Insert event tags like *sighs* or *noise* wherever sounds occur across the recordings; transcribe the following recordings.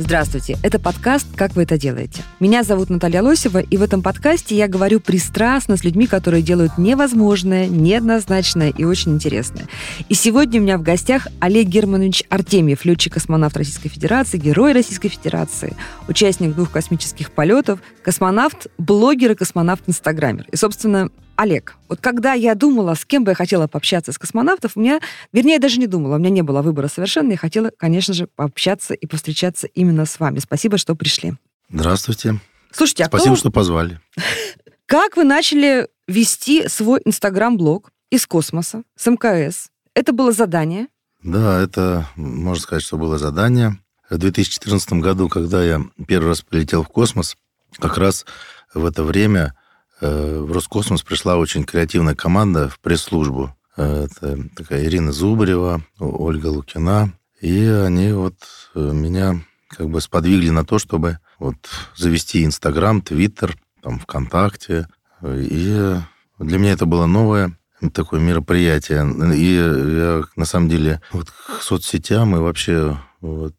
Здравствуйте, это подкаст «Как вы это делаете?». Меня зовут Наталья Лосева, и в этом подкасте я говорю пристрастно с людьми, которые делают невозможное, неоднозначное и очень интересное. И сегодня у меня в гостях Олег Германович Артемьев, летчик-космонавт Российской Федерации, герой Российской Федерации, участник двух космических полетов, космонавт, блогер и космонавт-инстаграмер. И, собственно, Олег, вот когда я думала, с кем бы я хотела пообщаться из космонавтов, у меня, вернее, я даже не думала, у меня не было выбора совершенно, я хотела, конечно же, пообщаться и повстречаться именно с вами. Спасибо, что пришли. Здравствуйте. Слушайте, а Спасибо, кто- что позвали. *laughs* как вы начали вести свой инстаграм-блог из космоса, с МКС? Это было задание. Да, это, можно сказать, что было задание. В 2014 году, когда я первый раз полетел в космос, как раз в это время в Роскосмос пришла очень креативная команда в пресс-службу. Э, Это такая Ирина Зубарева, Ольга Лукина. И они вот э, меня как бы сподвигли на то, чтобы вот завести Инстаграм, Твиттер, там, ВКонтакте. И для меня это было новое такое мероприятие. И я, на самом деле, вот к соцсетям и вообще вот,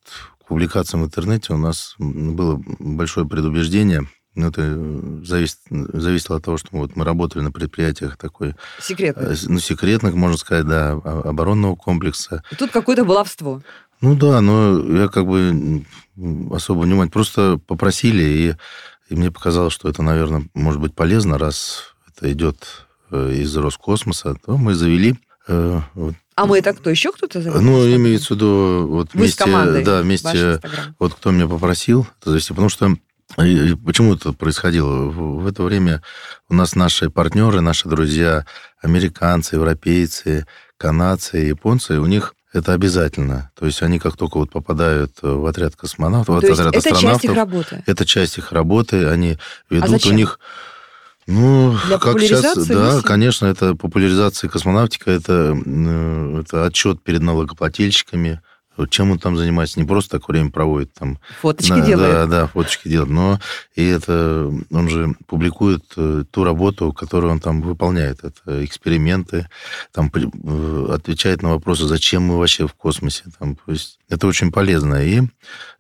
публикациям в интернете у нас было большое предубеждение. Ну, это зависит, зависело от того, что вот мы работали на предприятиях такой, Секретно. э, ну, секретных, можно сказать, да, о- оборонного комплекса. И тут какое-то баловство. Ну да, но я как бы особо внимания. Просто попросили, и, и мне показалось, что это, наверное, может быть полезно, раз это идет э, из Роскосмоса, то мы завели. э, вот. А мы это кто? Еще кто-то зовет? Ну, имеется в виду вот Вы с вместе, командой да, вместе, вот кто меня попросил это завести, потому что и- почему это происходило? В это время у нас наши партнеры, наши друзья, американцы, европейцы, канадцы, японцы, у них это обязательно. То есть они как только вот попадают в отряд космонавтов, То в отряд это часть астронавтов, их работы. это часть их работы, они ведут у зачем? них... Ну, Для как сейчас, да, миссии? конечно, это популяризация космонавтика, это, э, это отчет перед налогоплательщиками, Вот чем он там занимается, не просто так время проводит там. Фоточки Да, делает. Да, да, фоточки делает, но и это, он же публикует э, ту работу, которую он там выполняет. Это эксперименты, там э, отвечает на вопросы, зачем мы вообще в космосе. Там, то есть это очень полезно. И,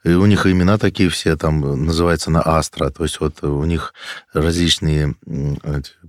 и у них имена такие все, там называется на Астра, то есть вот у них различные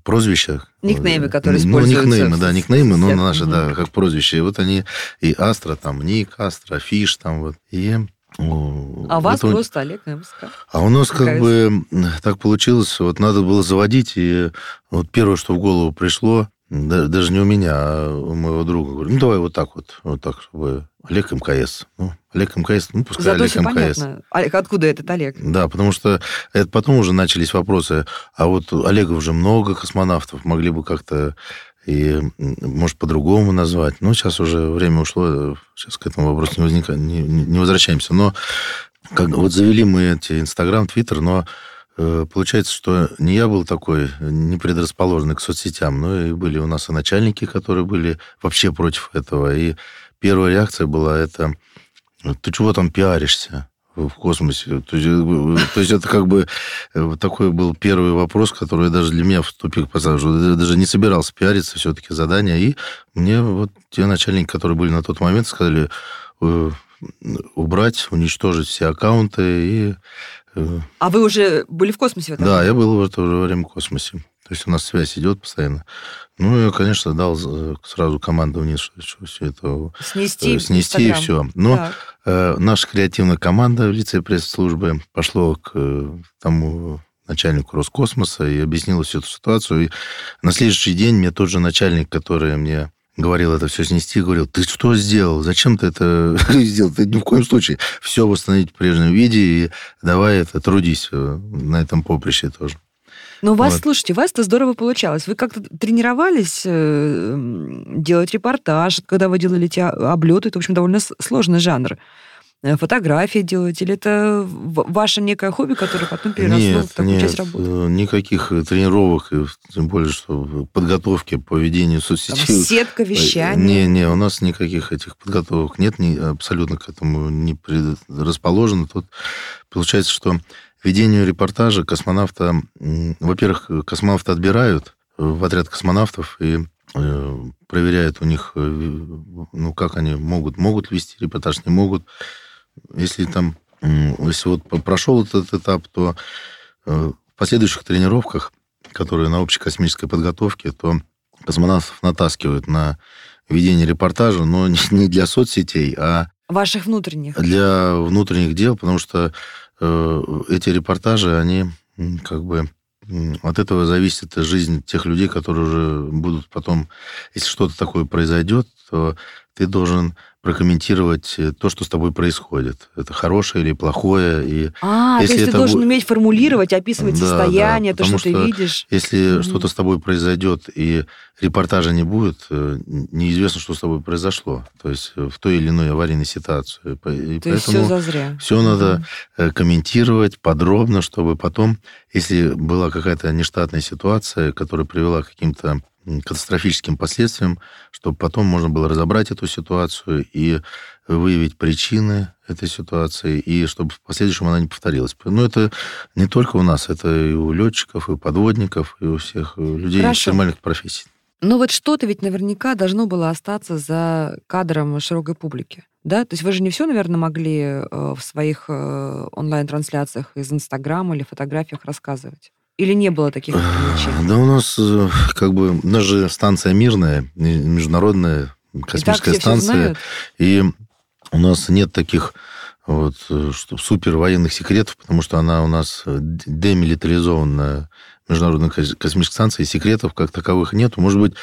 прозвища. Никнеймы, которые Ну, используются никнеймы, в да, никнеймы, но соцсетях. наши, да, как прозвище. И вот они, и Астра, там, Ник, Астра, Фиш, там вот. И о, А у вас он- просто Олег МСК. а у нас как Какая- бы так получилось, вот надо было заводить, и вот первое, что в голову пришло, да- даже не у меня, а у моего друга, говорю, ну давай вот так вот, вот так, чтобы Олег МКС. Ну, Олег МКС, ну пускай Зато Олег все МКС. понятно. Олег, откуда этот Олег? Да, потому что это потом уже начались вопросы, а вот у Олега уже много космонавтов, могли бы как-то и, может, по-другому назвать. Но сейчас уже время ушло, сейчас к этому вопросу не, возникает, не, не- возвращаемся. Но как, вот завели мы эти Инстаграм, Твиттер, но получается, что не я был такой не предрасположенный к соцсетям, но и были у нас и начальники, которые были вообще против этого. И первая реакция была это, ты чего там пиаришься? в космосе. То есть, э, то есть это как бы э, такой был первый вопрос, который даже для меня в тупик поставил. Я даже не собирался пиариться, все-таки задание. И мне вот те начальники, которые были на тот момент, сказали э, убрать, уничтожить все аккаунты. И, э, А вы уже были в космосе в этом? да, я был в это время в космосе. То есть у нас связь идет постоянно. Ну, я, конечно, дал э, сразу команду вниз, что, все это Снести, э, снести и Инстаграм. все. Но Так. Э, наша креативная команда в лице пресс-службы пошло к э, тому начальнику Роскосмоса и объяснила всю эту ситуацию. И на следующий день мне тот же начальник, который мне говорил это все снести, говорил, ты что сделал? Зачем ты это *laughs* сделал? Ты ни в коем случае все восстановить в прежнем виде и давай это трудись э, на этом поприще тоже. Но у вас, Вот. слушайте, у вас это здорово получалось. Вы как-то тренировались э, делать репортаж, когда вы делали эти о- облеты. Это, в общем, довольно сложный жанр. Э, фотографии делаете? Или это ваше некое хобби, которое потом переросло Нет, в такую нет, часть работы? э, никаких э, тренировок, и тем более, что подготовки по ведению Там соцсетей. сетка Э, вещания? Не, не, у нас никаких этих подготовок нет, ни, абсолютно к этому не предрасположено. Тут получается, что ведению репортажа космонавта, во-первых, космонавта отбирают в отряд космонавтов и проверяют у них, ну, как они могут, могут вести репортаж, не могут. Если там, если вот прошел этот этап, то э, в последующих тренировках, которые на общей космической подготовке, то космонавтов натаскивают на ведение репортажа, но не для соцсетей, а Ваших внутренних? для внутренних дел, потому что э, эти репортажи, они как бы от этого зависит жизнь тех людей, которые уже будут потом, если что-то такое произойдет, то ты должен прокомментировать э, то, что с тобой происходит. Это хорошее или плохое. И А, Если то есть ты должен бу- уметь формулировать, описывать Да, состояние, да, то, что, потому ты что видишь. если Мгм. что-то с тобой произойдет и репортажа не будет, э, неизвестно, что с тобой произошло. То есть э, в той или иной аварийной ситуации. И То есть все зазря. все надо э, комментировать подробно, чтобы потом, если была какая-то нештатная ситуация, которая привела к каким-то катастрофическим последствиям, чтобы потом можно было разобрать эту ситуацию и выявить причины этой ситуации, и чтобы в последующем она не повторилась. Но это не только у нас, это и у летчиков, и у подводников, и у всех э, людей Хорошо. экстремальных профессий. Но вот что-то ведь наверняка должно было остаться за кадром широкой публики. Да? То есть вы же не все, наверное, могли э, в своих э, онлайн-трансляциях из Инстаграма или фотографиях рассказывать? Или не было таких ограничений? Да у нас э, как бы, у нас же станция мирная, международная И космическая всё станция. И у нас нет таких вот э, супер военных секретов, потому что она у нас э, демилитаризованная международная кос- космическая станция, и секретов как таковых нет. Может быть,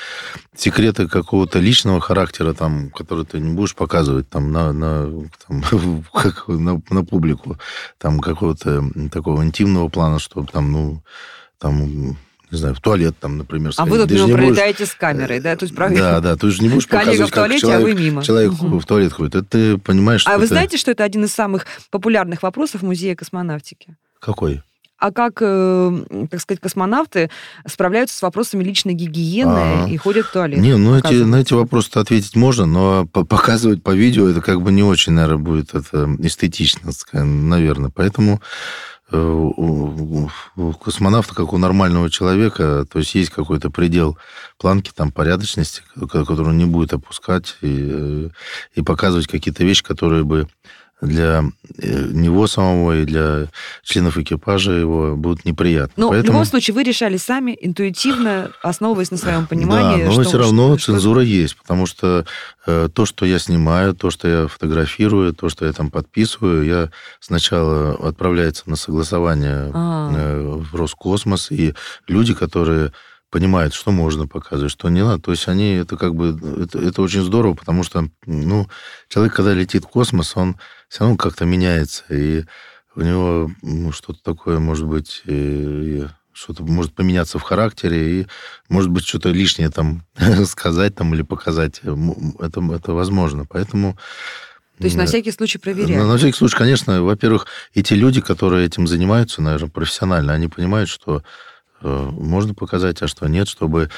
секреты какого-то личного характера, там, которые ты не будешь показывать там, на, на, там, *laughs* как, на, на публику, там, какого-то такого интимного плана, чтобы там, ну, там, не знаю, в туалет, там, например, А сходить. вы тут мимо будешь- пролетаете с камерой, да? То есть, правильно? Да, да, ты же не будешь *laughs* Коллега показывать, в туалете, как а человек, вы мимо. человек Мгм. в туалет ходит. Это ты понимаешь, что А вы это- знаете, что это один из самых популярных вопросов Музея космонавтики? Какой? А как, э, так сказать, космонавты справляются с вопросами личной гигиены Ага. и ходят в туалет? Не, ну эти, на эти вопросы ответить можно, но по- показывать по видео это как бы не очень, наверное, будет это эстетично, наверное. Поэтому э, у, космонавта, как у нормального человека, то есть есть какой-то предел планки там порядочности, ко- который он не будет опускать и, э, и показывать какие-то вещи, которые бы для э, него самого и для членов экипажа его будут неприятны. Но в Поэтому... любом случае вы решали сами, интуитивно, основываясь на своем понимании. Да, но все равно что- цензура есть, потому что э, то, что я снимаю, то, что я фотографирую, то, что я там подписываю, я сначала отправляется на согласование А. э, в Роскосмос, и люди, которые понимают, что можно показывать, что не надо. То есть они, это как бы, это, это очень здорово, потому что, ну, человек, когда летит в космос, он все равно как-то меняется, и у него ну, что-то такое, может быть, что-то может поменяться в характере, и, может быть, что-то лишнее там *laughs* сказать там или показать. Это, это возможно. Поэтому... То есть на всякий случай на, проверяли. на всякий случай, конечно, во-первых, и те люди, которые этим занимаются, наверное, профессионально, они понимают, что можно показать, а что нет, чтобы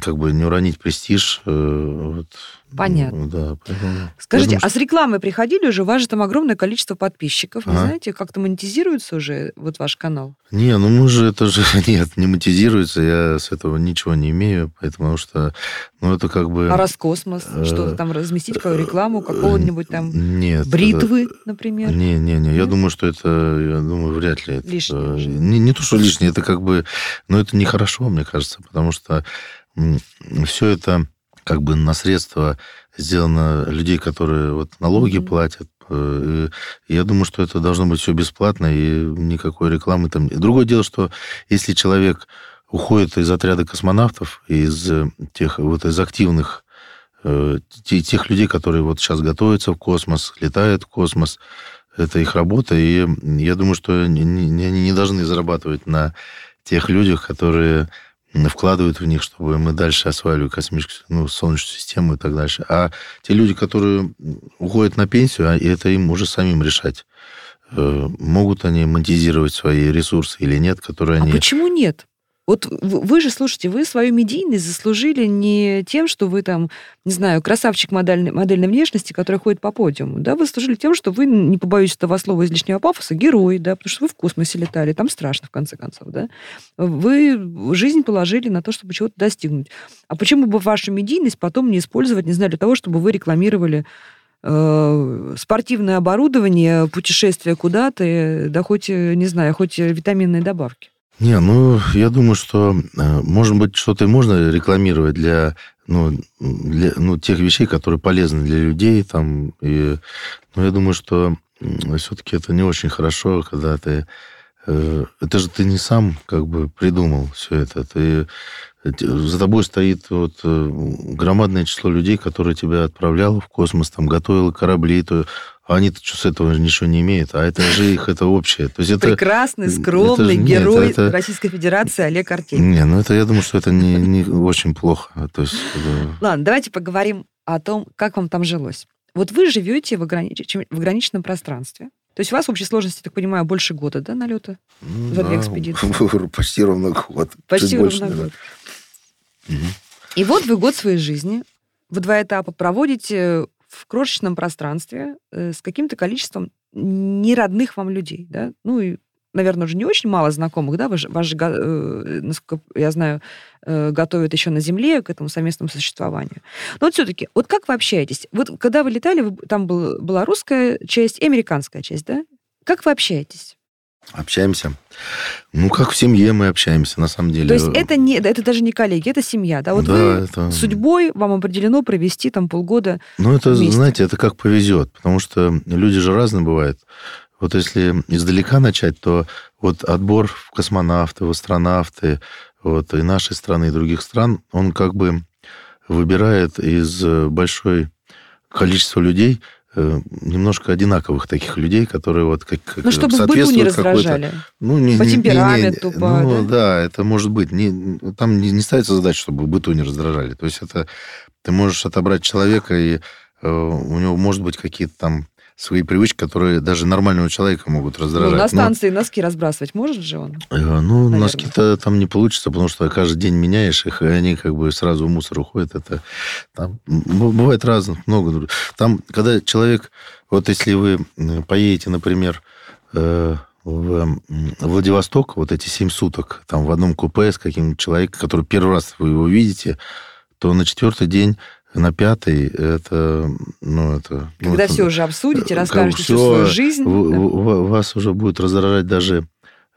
как бы не уронить престиж. э, вот. Понятно. Да, поэтому Скажите, думаю, а с рекламой приходили уже? У вас же там огромное количество подписчиков. Не Ага. знаете, как-то монетизируется уже вот ваш канал? Не, ну мы же это же *laughs* нет, не монетизируется, я с этого ничего не имею, потому что, ну это как бы... А Роскосмос? э, Что-то там разместить, какую рекламу, какого-нибудь там Нет. это- бритвы, например? Не, не, не. Я думаю, что это, я думаю, вряд ли. Это, Лишнее не, не то, что лишнее, это как бы, ну это нехорошо, мне кажется, потому что все это как бы на средства сделано людей, которые вот налоги Мгм. платят. э, и Я думаю, что это должно быть все бесплатно и никакой рекламы там. нет. Другое дело, что если человек уходит из отряда космонавтов, из э, тех вот из активных э, те- тех людей, которые вот сейчас готовятся в космос, летают в космос, это их работа, и я думаю, что они не должны зарабатывать на тех людях, которые вкладывают в них, чтобы мы дальше осваивали космическую, ну, солнечную систему и так дальше. А те люди, которые уходят на пенсию, а это им уже самим решать. Э, могут они монетизировать свои ресурсы или нет, которые А они... почему нет? Вот вы же, слушайте, вы свою медийность заслужили не тем, что вы там, не знаю, красавчик модельной, модельной внешности, который ходит по подиуму, да, вы заслужили тем, что вы, не побоюсь этого слова излишнего пафоса, герой, да, потому что вы в космосе летали, там страшно, в конце концов, да. Вы жизнь положили на то, чтобы чего-то достигнуть. А почему бы вашу медийность потом не использовать, не знаю, для того, чтобы вы рекламировали э, спортивное оборудование, путешествия куда-то, э, да хоть, э, не знаю, хоть витаминные добавки? Не, ну, я думаю, что, э, может быть, что-то и можно рекламировать для, ну, для ну, тех вещей, которые полезны для людей. Там, и, но я думаю, что все-таки это не очень хорошо, когда ты... э, Это же ты не сам как бы придумал все это. Ты, за тобой стоит вот э, громадное число людей, которые тебя отправляло в космос, там, готовило корабли, то, они-то что с этого ничего не имеют, а это же их, это общее. То есть это, Прекрасный, это скромный же- нет, герой это- Российской Федерации Олег Артемьев. Не, ну это я думаю, что это не, не очень плохо. То есть, это- Ладно, давайте поговорим о том, как вам там жилось. Вот вы живете в, огранич- в ограниченном пространстве. То есть у вас в общей сложности, так понимаю, больше года, да, налета? ну, За две да, экспедиции. *laughs* Почти ровно год. Почти больше, ровно наверное. год. И вот вы год своей жизни в два этапа проводите в крошечном пространстве э, с каким-то количеством неродных вам людей, да? Ну и, наверное, уже не очень мало знакомых, да? Же, го- э, насколько я знаю, э, готовят еще на Земле к этому совместному существованию. Но вот все-таки, вот как вы общаетесь? Вот когда вы летали, там был- была русская часть и американская часть, да? Как вы общаетесь? Общаемся. Ну, как в семье мы общаемся, на самом деле. То есть это, не, это даже не коллеги, это семья, да? Вот да, вы это... судьбой вам определено провести там полгода. Ну, это, вместе. знаете, это как повезет, потому что люди же разные бывают. Вот если издалека начать, то вот отбор в космонавты, в астронавты, вот и нашей страны, и других стран, он как бы выбирает из э, большой количества людей немножко одинаковых таких людей, которые вот как, как Ну, чтобы не соответствуют какой-то. Ну, не, По не- не- не- темпераменту, по- Ну, да? это может быть. Не, там не, не ставится задача, чтобы быту не раздражали. То есть это ты можешь отобрать человека, и э, у него может быть какие-то там свои привычки, которые даже нормального человека могут Ну, раздражать. на Но, станции носки разбрасывать может же он? э, ну, наверное. носки-то там не получится, потому что каждый день меняешь их, и они как бы сразу в мусор уходят. Это там, бывает разных, много. Там, когда человек, вот если вы поедете, например, э, в Владивосток, вот эти семь суток, там в одном купе с каким-нибудь человеком, который первый раз вы его видите, то на четвертый день, на пятый, это, ну, это... ну, Когда это- все уже обсудите, как расскажете всю свою жизнь. в- да. в- вас уже будет раздражать даже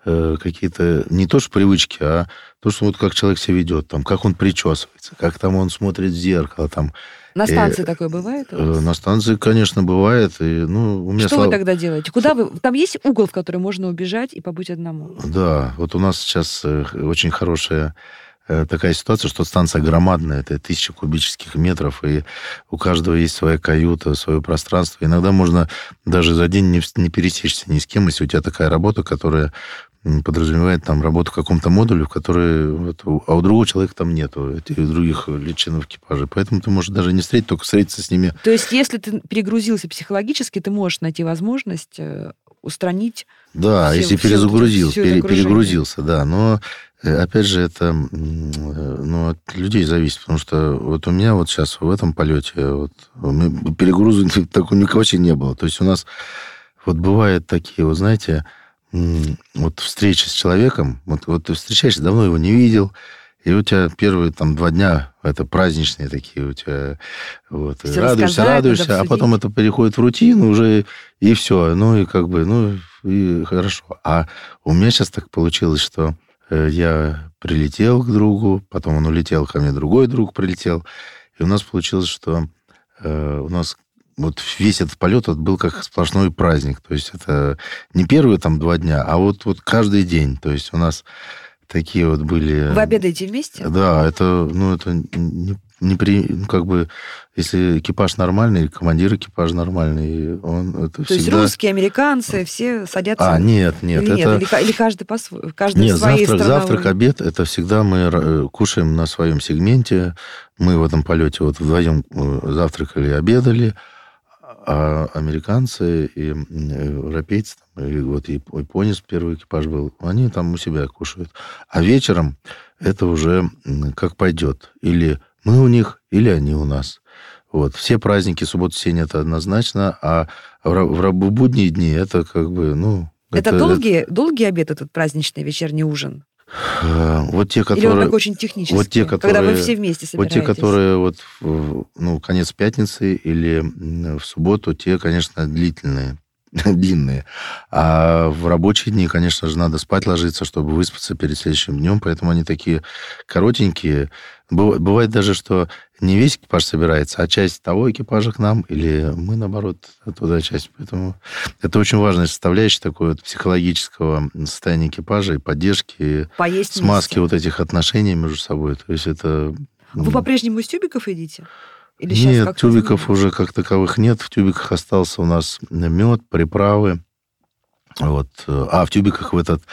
э, какие-то не то что привычки, а то, что вот как человек себя ведет, там, как он причесывается, как там он смотрит в зеркало, там. На э, станции такое бывает? у Э, вас? На станции, конечно, бывает. И, ну, у меня Что слава- вы тогда делаете? Куда вы? Там есть угол, в который можно убежать и побыть одному? Да, вот у нас сейчас э, очень хорошая э, такая ситуация, что станция громадная, это тысяча кубических метров, и у каждого есть своя каюта, свое пространство. Иногда можно даже за день не, не пересечься ни с кем, если у тебя такая работа, которая подразумевает там работу в каком-то модуле, в который, вот, а у другого человека там нету этих других э, членов экипажа. Поэтому ты можешь даже не встретить, только встретиться с ними. То есть, если ты перегрузился психологически, ты можешь найти возможность э, устранить Да, Все- если перезагрузился, пере- перегрузился, да. Но э, опять же, это э, ну, от людей зависит, потому что вот у меня вот сейчас в этом полете вот, мы- перегруза *laughs* такого никого вообще не было. То есть у нас вот бывают такие, вот знаете, вот встречи с человеком, вот, вот ты встречаешься, давно его не видел, и у тебя первые там два дня это праздничные такие у тебя вот и Всё радуешься, радуешься, а потом это переходит в рутину уже и все, ну и как бы ну и хорошо. А у меня сейчас так получилось, что э, я прилетел к другу, потом он улетел ко мне, другой друг прилетел, и у нас получилось, что э, у нас вот весь этот полет вот был как сплошной праздник. То есть это не первые там два дня, а вот, вот каждый день. То есть у нас такие вот были... Вы обедаете вместе? Да, это, ну, это не, не при, ну, как бы, если экипаж нормальный, командир экипажа нормальный, он это То есть всегда... русские, американцы, все садятся... А, нет, нет, или, это... нет, или, или каждый по каждый Нет, своей завтрак, страновой. завтрак, обед, это всегда мы э, кушаем на своем сегменте. Мы в этом полете вот вдвоем э, завтракали, обедали, а американцы и европейцы, и вот японец первый экипаж был, они там у себя кушают. А вечером это уже как пойдет. Или мы у них, или они у нас. Вот. Все праздники, суббота, сень, это однозначно, а в, в будние дни это как бы, ну... Это, долгий, долгий обед, этот праздничный вечерний ужин? э, Вот те, Или он которые... такой очень технический? вот те, Когда вы которые- все вместе Вот собираетесь? те, которые вот, ну, конец пятницы или в субботу, те, конечно, длительные, *laughs* длинные. А в рабочие дни, конечно же, надо спать ложиться, чтобы выспаться перед следующим днем, поэтому они такие коротенькие. Быва- Бывает даже, что не весь экипаж собирается, а часть того экипажа к нам, или мы, наоборот, туда часть. Поэтому это очень важная составляющая такой вот психологического состояния экипажа и поддержки, Поесть смазки вместе. вот этих отношений между собой. То есть это... Вы м, по-прежнему из тюбиков едите? Или нет, тюбиков изменилось? уже как таковых нет. В тюбиках остался у нас мед, приправы. Вот. А в тюбиках в этот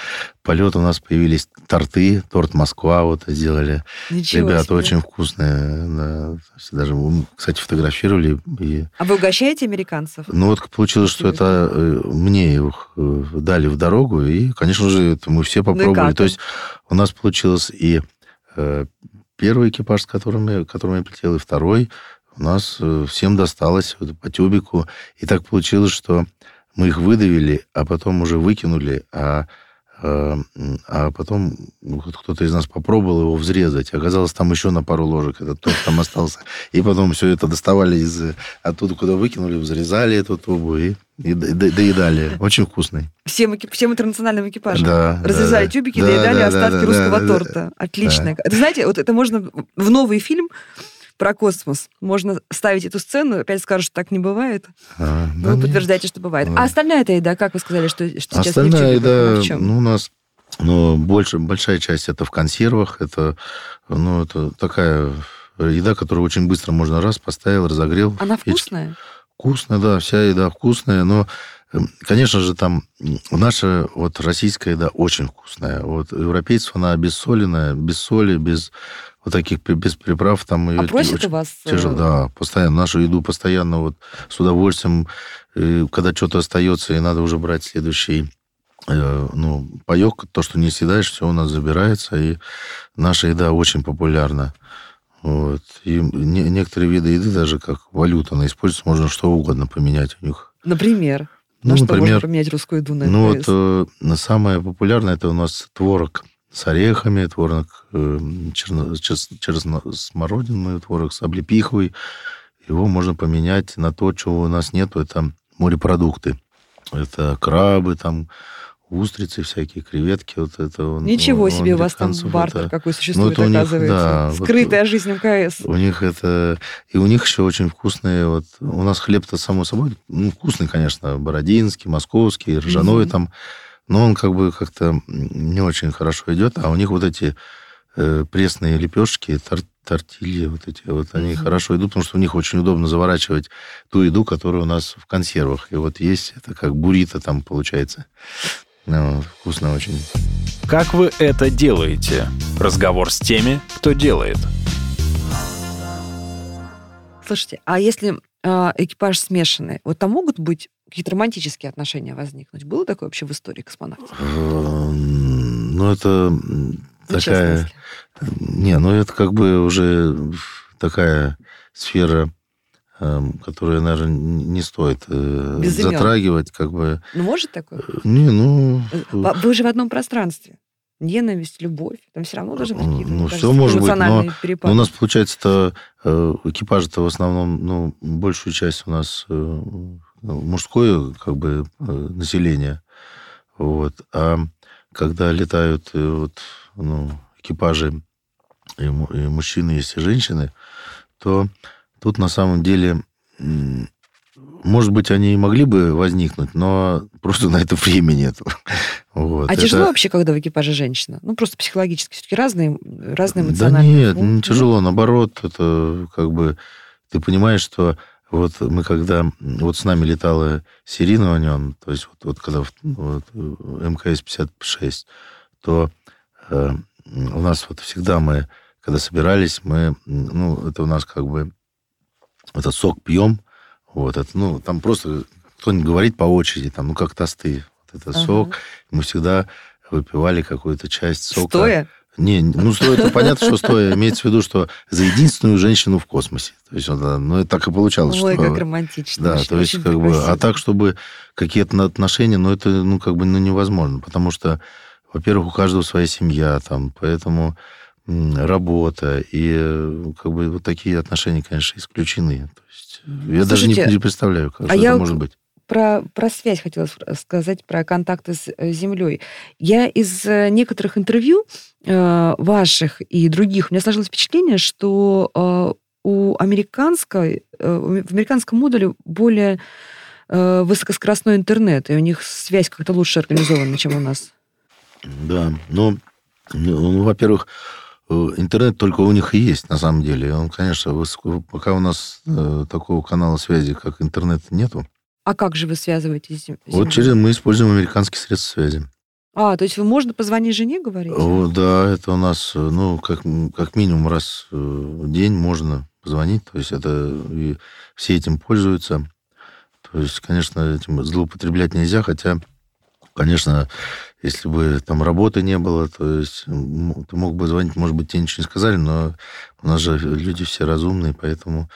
полет у нас появились торты, торт Москва вот сделали. Ничего Ребята себе. очень вкусные. да. Даже, кстати, фотографировали. И... А вы угощаете американцев? Ну вот получилось, что это э, мне их э, дали в дорогу, и, конечно же, это мы все Ну попробовали. как То есть у нас получилось и э, первый экипаж, с которым я, которым я летел, и второй. У нас всем досталось вот по тюбику. И так получилось, что мы их выдавили, а потом уже выкинули, а, м, а потом вот кто-то из нас попробовал его взрезать. Оказалось, там еще на пару ложек этот торт там остался. И потом все это доставали из оттуда, куда выкинули, взрезали эту трубу и, и до- до- доедали. Очень вкусный. Всем, всем интернациональным экипажам? Да, Разрезали да, тюбики, да, доедали да, остатки да, да, русского да, да. торта. Отлично. Это, знаете, вот это можно в новый фильм про космос. Можно ставить эту сцену, опять скажут, что так не бывает. А, да Вы нет. подтверждаете, что бывает. Да. А остальная эта еда, как вы сказали, что, что сейчас не в Остальная она еда, в чем? ну, у нас ну, больше, большая часть это в консервах. Это, ну, это такая еда, которую очень быстро можно раз поставил, разогрел. Она вкусная? Вкусная, да, вся еда вкусная, но, эм, конечно же, там наша вот российская еда очень вкусная. Вот европейцев она обессоленная, без соли, без вот таких без приправ. Там А просят у вас... э, тяжело. Да, постоянно. Нашу еду постоянно вот с удовольствием, э, когда что-то остается, и надо уже брать следующий э, ну, паек, то, что не съедаешь, все у нас забирается, и наша еда очень популярна. Вот. И не- некоторые виды еды даже как валюта, она используется, можно что угодно поменять у них. Например? Ну, На что можно например, поменять русскую еду на ну вот э, самое популярное это у нас творог с орехами, творог э, черно, черно-смородиновый творог с облепиховой. Его можно поменять на то, чего у нас нету. Это морепродукты. Это крабы, там устрицы всякие, креветки. Вот это он- Ничего у себе у вас там бартер это- какой существует, это у них, оказывается. да, вот- Скрытая жизнь МКС. у них это... И у них еще очень вкусные... Вот, у нас хлеб-то, само собой, ну, вкусный, конечно, бородинский, московский, ржаной Мгм. там. Но он как бы как-то не очень хорошо идет. А у них вот эти э, пресные лепешки, тор- тортильи, вот эти вот, они Мгм. хорошо идут, потому что у них очень удобно заворачивать ту еду, которая у нас в консервах. И вот есть это как буррито там получается. Ну, вкусно очень. Как вы это делаете? Разговор с теми, кто делает. Слушайте, а если а, экипаж смешанный, вот там могут быть какие-то романтические отношения возникнуть? Было такое вообще в истории космонавтов? Эм, Ну, это такая... Не, ну это как бы уже такая сфера, эм, которую, наверное, не стоит э, имен. затрагивать, как бы. Ну, может такое? Не, ну... Э, Вы же в одном пространстве. Ненависть, любовь. Там все равно должны быть Ну, какие-то, ну, всё кажется, может быть, но- эмоциональные Ну, у нас, получается-то, э, экипаж-то в основном, ну, большую часть у нас э, мужское, как бы, э, население. Вот. А когда летают э, вот, ну, экипажи и, му- и мужчины, есть и женщины, то тут на самом деле может быть, они и могли бы возникнуть, но просто на это времени нет. Вот. А это... тяжело вообще, когда в экипаже женщина? Ну, просто психологически все-таки разные, разные эмоциональные... Да нет, не тяжело, наоборот, это как бы... Ты понимаешь, что вот мы когда... Вот с нами летала Сирина Ванен, то есть вот, вот когда вот, МКС-56, то э, у нас вот всегда мы, когда собирались, мы... Ну, это у нас как бы... Это сок пьем, вот, это, ну, там просто кто-нибудь говорит по очереди, там, ну, как тосты. Вот это ага. сок. Мы всегда выпивали какую-то часть сока. Стоя? Не, ну, стоя, это понятно, что стоя. Имеется в виду, что за единственную женщину в космосе. То есть, ну, это так и получалось. Ой, что, как романтично. Да, то есть, как бы, а так, чтобы какие-то отношения, ну, это, ну, как бы, ну, невозможно. Потому что, во-первых, у каждого своя семья там, поэтому работа, и как бы вот такие отношения, конечно, исключены. То есть я Слушайте, даже не, не представляю, как а это может быть. Про, про связь хотела сказать, про контакты с э, Землей. Я из э, некоторых интервью э, ваших и других, у меня сложилось впечатление, что э, у американской, э, в американском модуле более э, высокоскоростной интернет, и у них связь как-то лучше организована, чем у нас. Да, ну, ну во-первых, Э, интернет только у них и есть, на самом деле. Он, конечно, пока у нас э, такого канала связи, как интернет, нету. А как же вы связываетесь? С вот через мы используем американские средства связи. А, то есть вы можно позвонить жене, говорить? О, да, это у нас, ну, как, как минимум раз в день можно позвонить. То есть это и все этим пользуются. То есть, конечно, этим злоупотреблять нельзя, хотя, конечно, если бы там работы не было, то есть ты мог бы звонить, может быть, тебе ничего не сказали, но у нас же люди все разумные, поэтому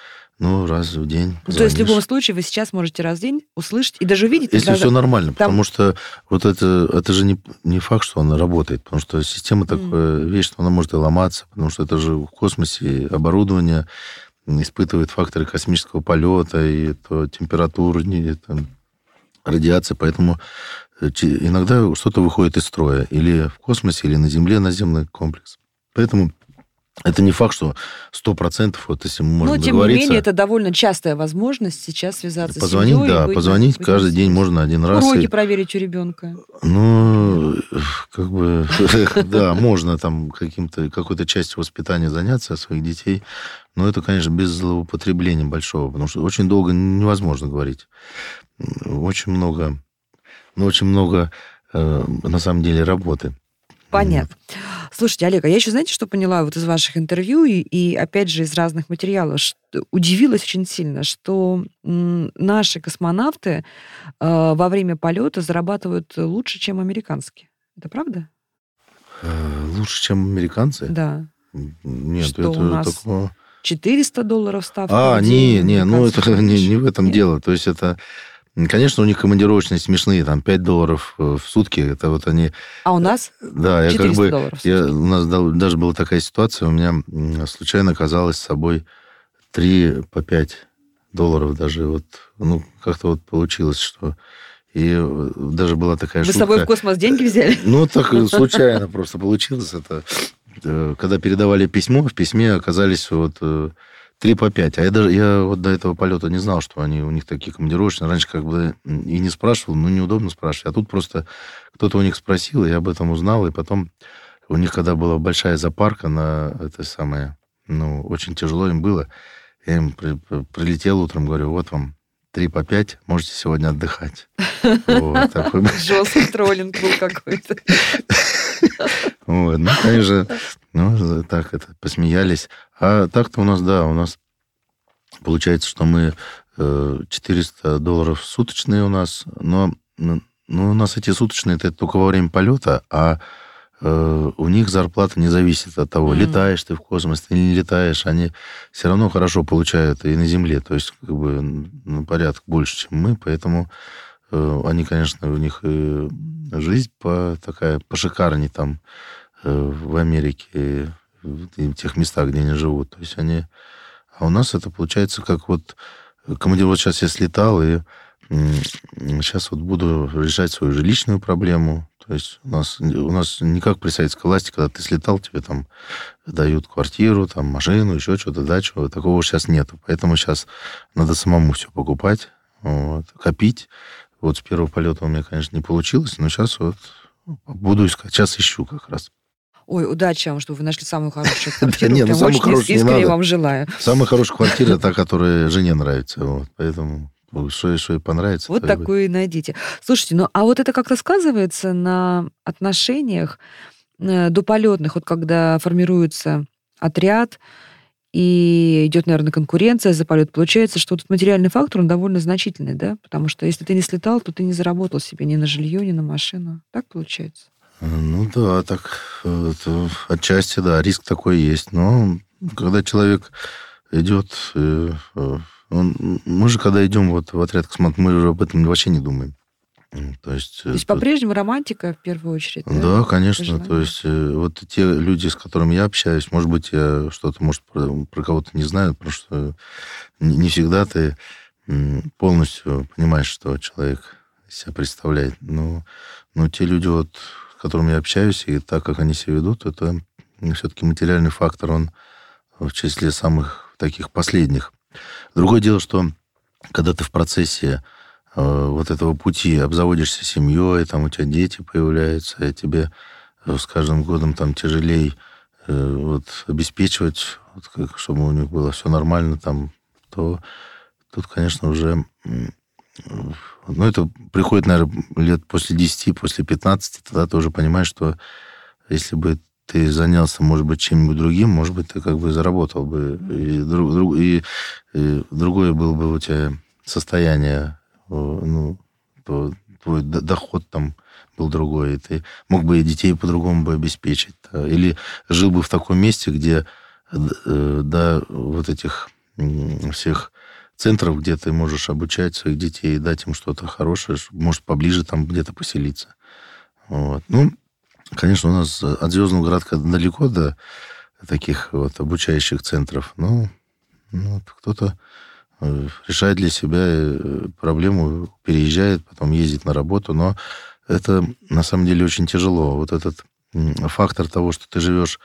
ну, раз в день. Ну, то есть в любом случае вы сейчас можете раз в день услышать и даже увидеть. Если все нормально, там... потому что вот это, это же не, не факт, что она работает, потому что система mm. такая вещь, что она может и ломаться, потому что это же в космосе оборудование испытывает факторы космического полета, и то температуру, и там, радиация, поэтому иногда что-то выходит из строя. Или в космосе, или на Земле наземный комплекс. Поэтому это не факт, что сто процентов, вот если мы можем Но, тем не менее, это довольно частая возможность сейчас связаться позвонить, с семьей. Да, позвонить быть, каждый день можно один раз. Уроки и... проверить у ребенка. Ну, как бы, *laughs* да, можно там каким-то, какой-то частью воспитания заняться своих детей, но это, конечно, без злоупотребления большого, потому что очень долго невозможно говорить. Очень много но очень много, э, на самом деле, работы. Понятно. Слушайте, Олег, а я еще, знаете, что поняла вот из ваших интервью и, и опять же, из разных материалов? Что, удивилась очень сильно, что м, наши космонавты э, во время полета зарабатывают лучше, чем американские. Это правда? Э, лучше, чем американцы? Да. Нет, что это у нас такого... 400 долларов ставка. А, не, не, ну это *laughs* не, не в этом Нет. дело. То есть это Конечно, у них командировочные смешные, там 5 долларов э, в сутки. Это вот они... А у нас? Да, я как бы... Я, у нас даже была такая ситуация, у меня случайно оказалось с собой 3 по 5 долларов даже. Вот, ну, как-то вот получилось, что... И э, даже была такая Вы шутка. с собой в космос деньги взяли? Ну, так случайно просто получилось это. Э, когда передавали письмо, в письме оказались вот Три по пять. А я даже я вот до этого полета не знал, что они у них такие командировочные. Раньше как бы и не спрашивал, ну, неудобно спрашивать. А тут просто кто-то у них спросил, и я об этом узнал. И потом у них, когда была большая запарка на это самое, ну, очень тяжело им было. Я им при, прилетел утром, говорю, вот вам три по пять, можете сегодня отдыхать. *laughs* Жесткий троллинг был какой-то. *laughs* Вот, ну, конечно, *laughs* ну, так это, посмеялись. А так-то у нас, да, у нас получается, что мы 400 э, долларов суточные у нас, но ну, у нас эти суточные это только во время полета, а э, у них зарплата не зависит от того, mm-hmm. летаешь ты в космос или не летаешь, они все равно хорошо получают и на Земле, то есть как бы на порядок больше, чем мы, поэтому э, они, конечно, у них и жизнь по, такая пошикарней там в Америке, в тех местах, где они живут. То есть они... А у нас это получается как вот... Командир, вот сейчас я слетал, и сейчас вот буду решать свою жилищную проблему. То есть у нас, у нас не как при советской власти, когда ты слетал, тебе там дают квартиру, там машину, еще что-то, дачу. Такого сейчас нет. Поэтому сейчас надо самому все покупать. вот, копить. Вот с первого полета у меня, конечно, не получилось, но сейчас вот буду искать. Сейчас ищу как раз. Ой, удачи вам, чтобы вы нашли самую хорошую *laughs* квартиру. Нет, ну самую хорошую не надо. вам желаю. Самая хорошая *laughs* квартира та, которая жене нравится. Вот. Поэтому что, что ей понравится. Вот и такую и найдите. Слушайте, ну а вот это как-то сказывается на отношениях э, дополетных, вот когда формируется отряд и идет, наверное, конкуренция за полет, получается, что этот материальный фактор, он довольно значительный, да? Потому что если ты не слетал, то ты не заработал себе ни на жилье, ни на машину. Так получается? Ну да, так э, это отчасти, да, риск такой есть. Но когда человек идет, э, э, он, мы же когда идем вот в отряд космонавтов, мы же об этом вообще не думаем. М, То есть, То есть э, по-прежнему романтика в первую очередь, да? Да, конечно. Желание. То есть э, вот те люди, с которыми я общаюсь, может быть, я что-то, может, про, про кого-то не знаю, потому что не, не всегда ты полностью понимаешь, что человек себя представляет. Но, но те люди, вот, которыми я общаюсь, и так, как они себя ведут, это все-таки материальный фактор, он в числе самых таких последних. Другое дело, что когда ты в процессе э, вот этого пути обзаводишься семьей, там у тебя дети появляются, и тебе э, с каждым годом там тяжелее э, вот, обеспечивать, вот, как, чтобы у них было все нормально там, то тут, конечно, уже... Ну, это приходит, наверное, лет после 10, после 15, тогда ты уже понимаешь, что если бы ты занялся, может быть, чем-нибудь другим, может быть, ты как бы заработал бы. И, друг- друг- и- и другое было бы у тебя состояние, э, ну, твой доход там был другой, и ты мог бы и детей по-другому бы обеспечить. Или жил бы в таком месте, где э, до вот этих всех центров, где ты можешь обучать своих детей, дать им что-то хорошее, может, поближе там где-то поселиться. Вот. Ну, конечно, у нас от Звездного городка далеко до таких вот обучающих центров, но ну, вот кто-то э, решает для себя э, проблему, переезжает, потом ездит на работу, но это на самом деле очень тяжело. Вот этот фактор того, что ты живешь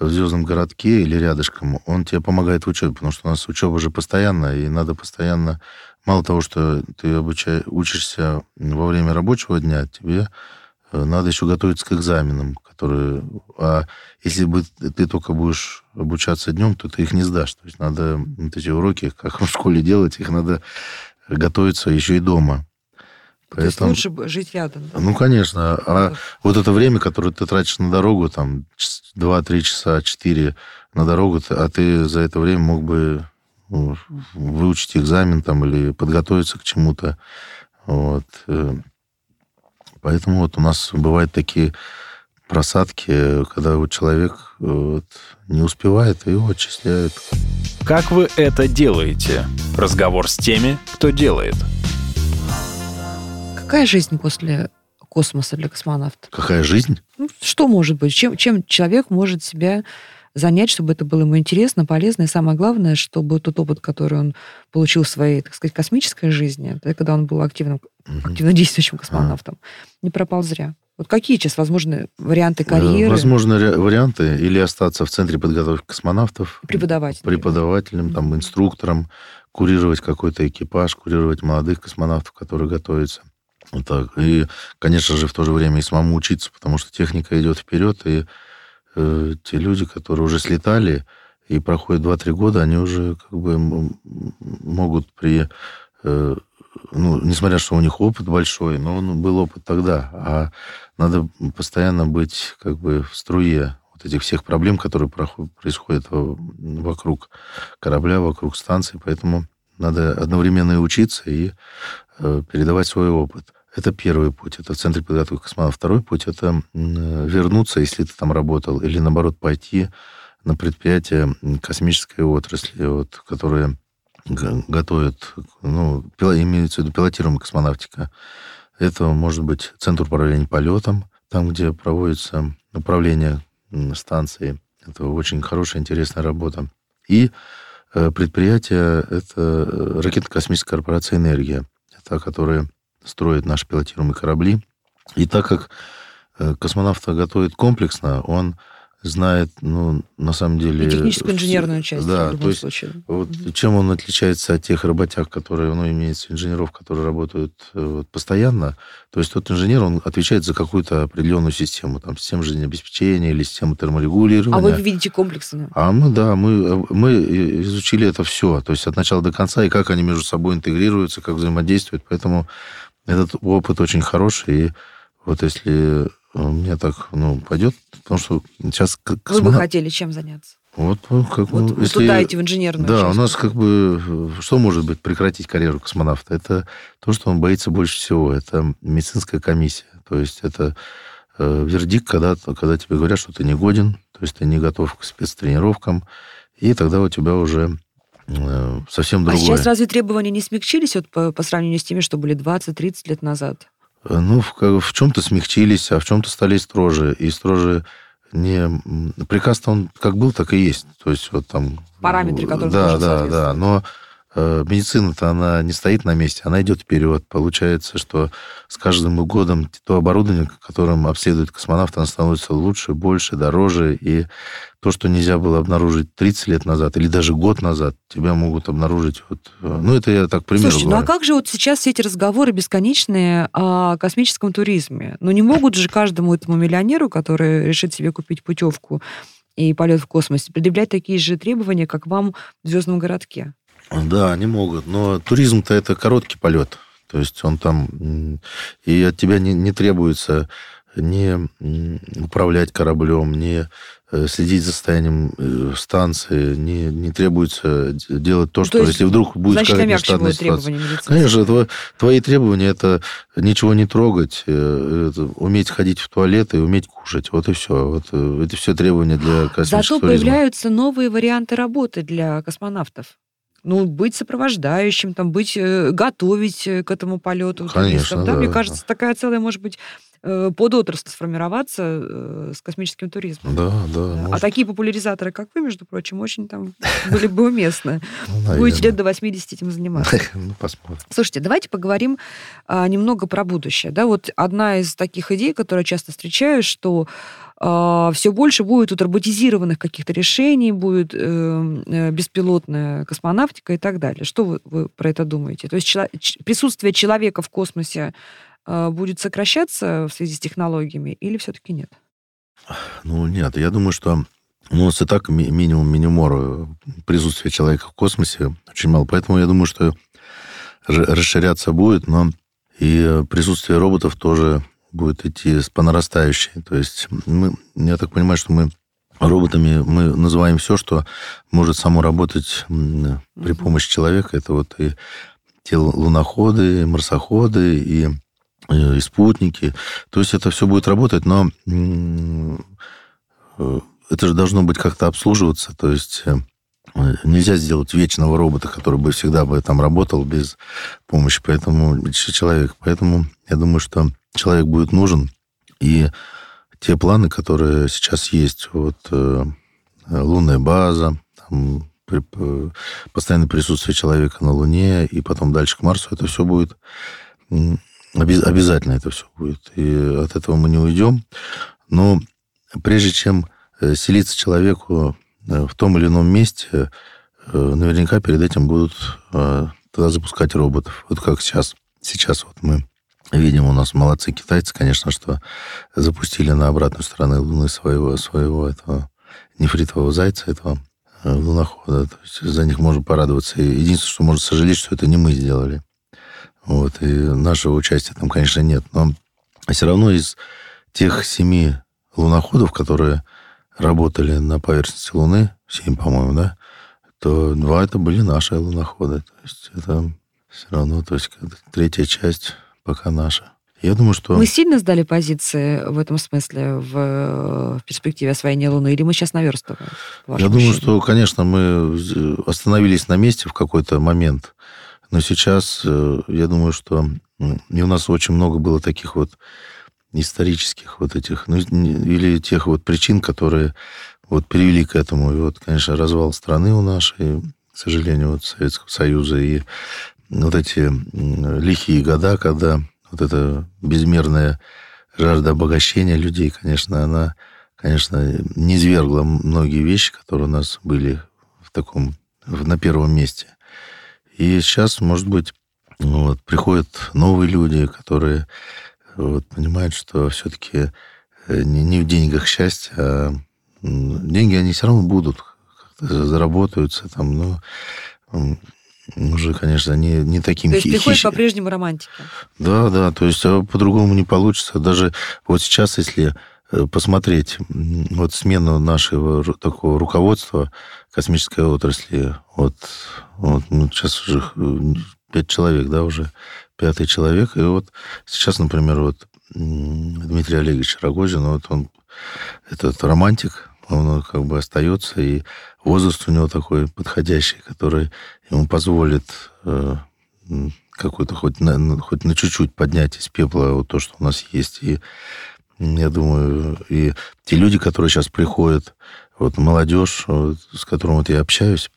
в звездном городке или рядышком, он тебе помогает в учебе, потому что у нас учеба же постоянно, и надо постоянно, мало того, что ты обуча... учишься во время рабочего дня, тебе э, надо еще готовиться к экзаменам, которые... А если бы ты только будешь обучаться днем, то ты их не сдашь. То есть надо вот эти уроки, как в школе делать, их надо готовиться еще и дома. То есть лучше бы жить рядом. да? Ну, конечно. А вот это время, которое ты тратишь на дорогу, там, 2-3 часа, 4 на дорогу, а ты за это время мог бы ну, выучить экзамен там или подготовиться к чему-то. Вот. э. Поэтому вот у нас бывают такие просадки, когда вот человек э, вот, не успевает, и его отчисляют. Как вы это делаете? Разговор с теми, кто делает. Какая жизнь после космоса для космонавта? Какая жизнь? Ну, что может быть? Чем, чем человек может себя занять, чтобы это было ему интересно, полезно, и самое главное, чтобы тот опыт, который он получил в своей, так сказать, космической жизни, да, когда он был активным, активно действующим космонавтом, не пропал зря. Вот какие сейчас возможны варианты карьеры Э, Возможно, ре- варианты или остаться в Центре подготовки космонавтов, преподавателя? преподавателем, там, инструктором, курировать какой-то экипаж, курировать молодых космонавтов, которые готовятся. Так. И, конечно же, в то же время и самому учиться, потому что техника идет вперед, и э, те люди, которые уже слетали и проходят 2-3 года, они уже как бы могут при... э, ну, несмотря что у них опыт большой, но он был опыт тогда, а надо постоянно быть как бы в струе вот этих всех проблем, которые происходят вокруг корабля, вокруг станции, поэтому надо одновременно и учиться, и э, передавать свой опыт. Это первый путь, это в центре подготовки космонавтов. Второй путь – это вернуться, если ты там работал, или, наоборот, пойти на предприятие космической отрасли, вот, которые г- готовят, ну, имеется в виду пилотируемая космонавтика. Это может быть Центр управления полетом, там, где проводится управление станцией. Это очень хорошая, интересная работа. И э, предприятие – это э, ракетно-космическая корпорация «Энергия». Это которая строит наши пилотируемые корабли. И так как э, космонавта готовит комплексно, он знает, ну, на самом деле... И техническую инженерную часть, да, в любом то есть, случае. Вот чем он отличается от тех работяг, которые, ну, имеется инженеров, которые работают э, вот, постоянно, то есть тот инженер, он отвечает за какую-то определенную систему, там, систему жизнеобеспечения или систему терморегулирования. А вы видите комплексно? А мы, да, мы, мы изучили это все, то есть от начала до конца, и как они между собой интегрируются, как взаимодействуют, поэтому этот опыт очень хороший, и вот если мне так, ну, пойдет, потому что сейчас... Вы бы хотели чем заняться? Вот, ну, как, вот ну, если... туда идти в инженерную Да, часть. у нас как бы... Что может быть прекратить карьеру космонавта? Это то, что он боится больше всего. Это медицинская комиссия. То есть это э, вердикт, когда, когда тебе говорят, что ты не годен, то есть ты не готов к спецтренировкам, и тогда у тебя уже э, совсем другое. А сейчас разве требования не смягчились вот по, по сравнению с теми, что были 20-30 лет назад? Ну, в, в чем-то смягчились, а в чем-то стали строже. И строже не... Приказ-то он как был, так и есть. То есть вот там... Параметры, которые Да, да, да. Но э, медицина-то, она не стоит на месте, она идет вперед. Получается, что с каждым годом то оборудование, которым обследует космонавт, оно становится лучше, больше, дороже. И то, что нельзя было обнаружить 30 лет назад или даже год назад, тебя могут обнаружить. Вот, ну, это я так примерно Слушайте, говорю. ну а как же вот сейчас все эти разговоры бесконечные о космическом туризме? Ну не могут же каждому этому миллионеру, который решит себе купить путевку и полет в космосе, предъявлять такие же требования, как вам в звездном городке? Да, они могут. Но туризм-то это короткий полет. То есть он там... И от тебя не, не требуется не управлять кораблем, не э, следить за состоянием э, станции, не, не требуется делать то, Ну, что то есть, если вдруг будет Значит, какая-то будут ситуация. Конечно, тво- твои требования это ничего не трогать, э, это уметь ходить в туалет и уметь кушать. Вот и все. Вот, это все требования для космического Зато туризма. появляются новые варианты работы для космонавтов. Ну, быть сопровождающим, там, быть, э, готовить э, к этому полету. Конечно, туристов, да? Мне да. кажется, такая целая, может быть, подотрасль сформироваться э, с космическим туризмом. Да, да. А может, такие популяризаторы, как вы, между прочим, очень там были бы уместны. ну, Будете лет до 80 этим заниматься. *laughs* Ну, посмотрим. Слушайте, давайте поговорим а, немного про будущее. Да, вот одна из таких идей, которую я часто встречаю, что все больше будет тут роботизированных каких-то решений, будет э, э, беспилотная космонавтика и так далее. Что вы, вы про это думаете? То есть чело- присутствие человека в космосе э, будет сокращаться в связи с технологиями или все-таки нет? Ну, нет, я думаю, что у нас и так ми- минимум минимор присутствия человека в космосе очень мало. Поэтому я думаю, что расширяться будет, но и присутствие роботов тоже будет идти по нарастающей. То есть мы, я так понимаю, что мы роботами мы называем все, что может само работать при помощи человека. Это вот и те лу- луноходы, и марсоходы, и, э, и спутники. То есть это все будет работать, но э, это же должно быть как-то обслуживаться. То есть э, нельзя сделать вечного робота, который бы всегда бы там работал без помощи. Поэтому человек. Поэтому я думаю, что человек будет нужен. И те планы, которые сейчас есть, вот э, лунная база, там, постоянное присутствие человека на Луне, и потом дальше к Марсу, это все будет обязательно это все будет. И от этого мы не уйдем. Но прежде чем э, селиться человеку э, в том или ином месте, э, наверняка перед этим будут тогда запускать роботов. Вот как сейчас. Сейчас вот мы видим, у нас молодцы китайцы, конечно, что запустили на обратную сторону Луны своего, своего этого нефритового зайца, этого лунохода. То есть за них можно порадоваться. Единственное, что можно сожалеть, что это не мы сделали. Вот. И нашего участия там, конечно, нет. Но все равно из тех семи луноходов, которые работали на поверхности Луны, семь, по-моему, да, то два это были наши луноходы. То есть это все равно, то есть третья часть пока наша. Я думаю, что... Мы сильно сдали позиции в этом смысле в, э, перспективе освоения Луны, или мы сейчас наверстываем? Я думаю, ощущению? что, конечно, мы остановились на месте в какой-то момент, но сейчас э, я думаю, что и у нас очень много было таких вот исторических вот этих, ну, или тех вот причин, которые вот привели к этому. И вот, конечно, развал страны у нашей, к сожалению, вот Советского Союза, и вот эти лихие года, когда вот эта безмерная жажда обогащения людей, конечно, она конечно, не извергла многие вещи, которые у нас были в таком, на первом месте. И сейчас, может быть, вот, приходят новые люди, которые вот, понимают, что все-таки э, не, не в деньгах счастье, а деньги, они все равно будут, заработаются там, но уже, конечно, не, не таким... То есть приходит по-прежнему романтика? Да, да, то есть а по-другому не получится. Даже вот сейчас, если посмотреть вот смену нашего такого руководства космической отрасли, вот, вот ну, сейчас уже э, пять человек, да, уже пятый человек, и вот сейчас, например, вот Дмитрий Олегович Рогозин, вот он этот романтик, он как бы остается, и возраст у него такой подходящий, который ему позволит э, какой-то хоть на, хоть на чуть-чуть поднять из пепла вот то, что у нас есть. И я думаю, и те люди, которые сейчас приходят, вот молодежь, вот, с которым вот я общаюсь,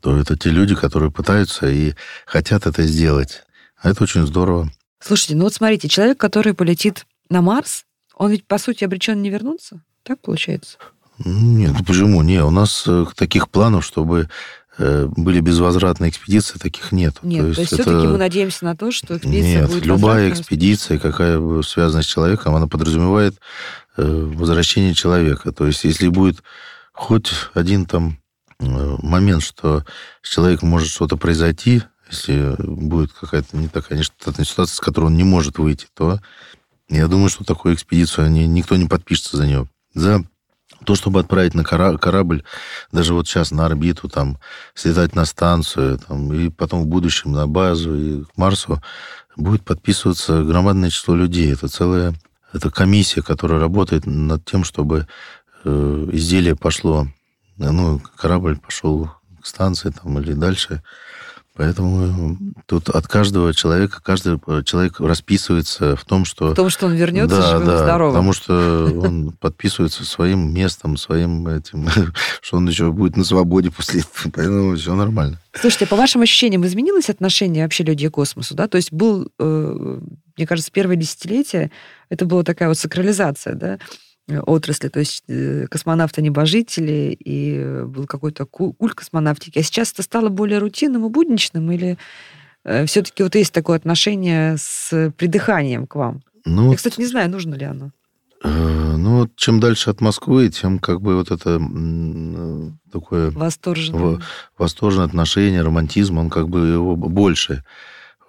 то это те люди, которые пытаются и хотят это сделать. А это очень здорово. Слушайте, ну вот смотрите, человек, который полетит на Марс, он ведь, по сути, обречен не вернуться? Так получается? Нет, ну почему? Не, у нас э, таких планов, чтобы были безвозвратные экспедиции, таких нет. Нет, то есть, то есть это... все-таки мы надеемся на то, что экспедиция нет, будет любая экспедиция, какая бы связана с человеком, она подразумевает э, возвращение человека. То есть если будет хоть один там момент, что с человеком может что-то произойти, если будет какая-то не такая нештатная ситуация, с которой он не может выйти, то я думаю, что такую экспедицию они, никто не подпишется за нее. За то, чтобы отправить на корабль, даже вот сейчас на орбиту, там, слетать на станцию, там, и потом в будущем на базу и к Марсу, будет подписываться громадное число людей. Это целая это комиссия, которая работает над тем, чтобы э, изделие пошло, ну, корабль пошел к станции там, или дальше Поэтому тут от каждого человека, каждый человек расписывается в том, что... В том, что он вернется да, живым да, здоровым. потому что он подписывается своим местом, своим этим, *laughs* что он еще будет на свободе после этого, поэтому все нормально. Слушайте, по вашим ощущениям, изменилось отношение вообще людей к космосу, да? То есть был, э, мне кажется, первое десятилетие, это была такая вот сакрализация, да? Э, отрасли, то есть э, космонавты-небожители, и был какой-то культ космонавтики. А сейчас это стало более рутинным и будничным, или э, все-таки вот есть такое отношение с придыханием к вам? Ну, Я, кстати, не знаю, нужно ли оно. Ну, вот чем дальше от Москвы, тем как бы вот это такое... Восторженное. Восторженное отношение, романтизм, он как бы его больше.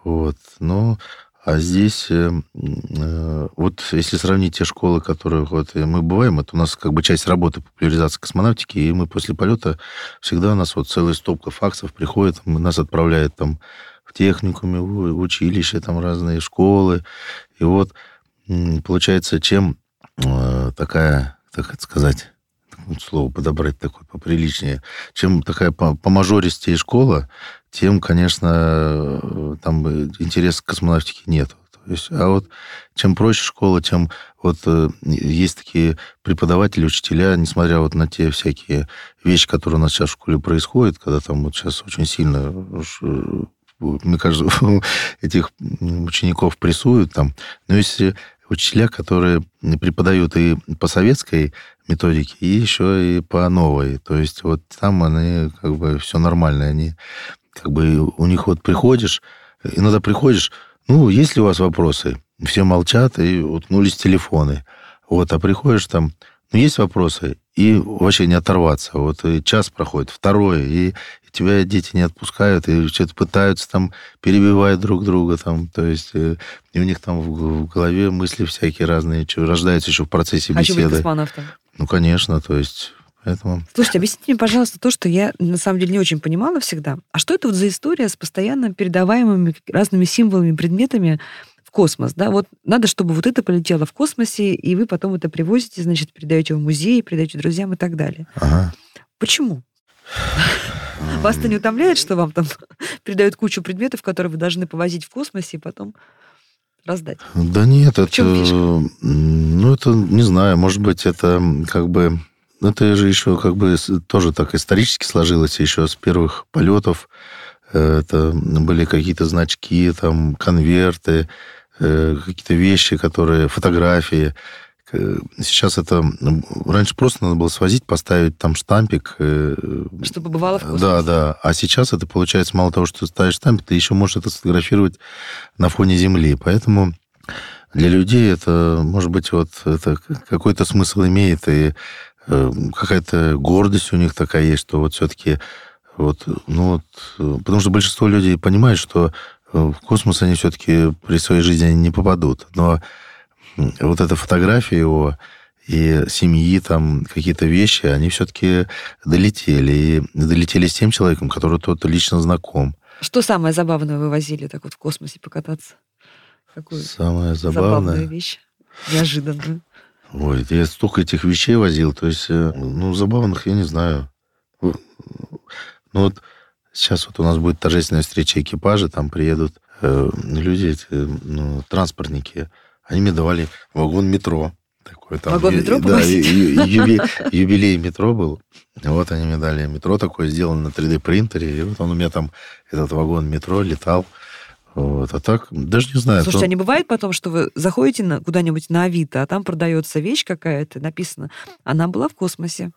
Вот. Но а здесь, э, э, вот если сравнить те школы, которые вот мы бываем, это у нас как бы часть работы популяризации космонавтики, и мы после полета всегда у нас вот целая стопка факсов приходит, нас отправляют там в техникуме, в училище, там разные школы. И вот получается, чем э, такая, так сказать, слово подобрать такое поприличнее, чем такая по, школа, тем, конечно, там интерес к космонавтике нет. То есть, а вот чем проще школа, тем вот э, есть такие преподаватели, учителя, несмотря вот на те всякие вещи, которые у нас сейчас в школе происходят, когда там вот сейчас очень сильно э, мне кажется, *laughs* этих учеников прессуют там. Но если учителя, которые преподают и по советской методике, и еще и по новой. То есть вот там они как бы все нормально. Они как бы у них вот приходишь, иногда приходишь, ну, есть ли у вас вопросы? Все молчат и уткнулись телефоны. Вот, а приходишь там, ну, есть вопросы, и вообще не оторваться. Вот и час проходит, второй, и, и тебя дети не отпускают, и что-то пытаются там, перебивать друг друга там, то есть э, и у них там в, в голове мысли всякие разные, что рождаются еще в процессе беседы. Хочу быть космонавтом. Ну, конечно, то есть Поэтому... Слушайте, объясните мне, пожалуйста, то, что я на самом деле не очень понимала всегда. А что это вот за история с постоянно передаваемыми разными символами, предметами в космос? Да? Вот надо, чтобы вот это полетело в космосе, и вы потом это привозите, значит, передаете в музей, передаете друзьям и так далее. Ага. Почему? Вас-то не утомляет, что вам там *laughs* передают кучу предметов, которые вы должны повозить в космосе и потом раздать? Да нет, это... Ну, это, не знаю, может быть, это как бы это же еще как бы тоже так исторически сложилось, еще с первых полетов. Э, это были какие-то значки, там, конверты, э, какие-то вещи, которые, фотографии, Сейчас это... Раньше просто надо было свозить, поставить там штампик. Э, Чтобы бывало в космосе. Да, да. А сейчас это получается, мало того, что ты ставишь штампик, ты еще можешь это сфотографировать на фоне Земли. Поэтому для людей это, может быть, вот это какой-то смысл имеет, и э, какая-то гордость у них такая есть, что вот все-таки вот, ну вот, потому что большинство людей понимают, что в космос они все-таки при своей жизни не попадут. Но вот эта фотография его и семьи, там какие-то вещи, они все-таки долетели. И долетели с тем человеком, который тот лично знаком. Что самое забавное вы возили так вот в космосе покататься? Какую Самое забавное... забавную вещь, неожиданную. Ой, я столько этих вещей возил, то есть, э, ну, забавных я не знаю. Ну, вот сейчас вот у нас будет торжественная встреча экипажа, там приедут э, люди, эти, ну, транспортники, они мне давали вагон метро. Такой, там, вагон метро? Да, юбилей, юбилей метро был. Вот они мне дали метро такое, сделано на 3D-принтере. И вот он у меня там, этот вагон метро летал. Вот. А так, даже не знаю. Слушайте, то... а не бывает потом, что вы заходите на, куда-нибудь на Авито, а там продается вещь какая-то, написано, она была в космосе?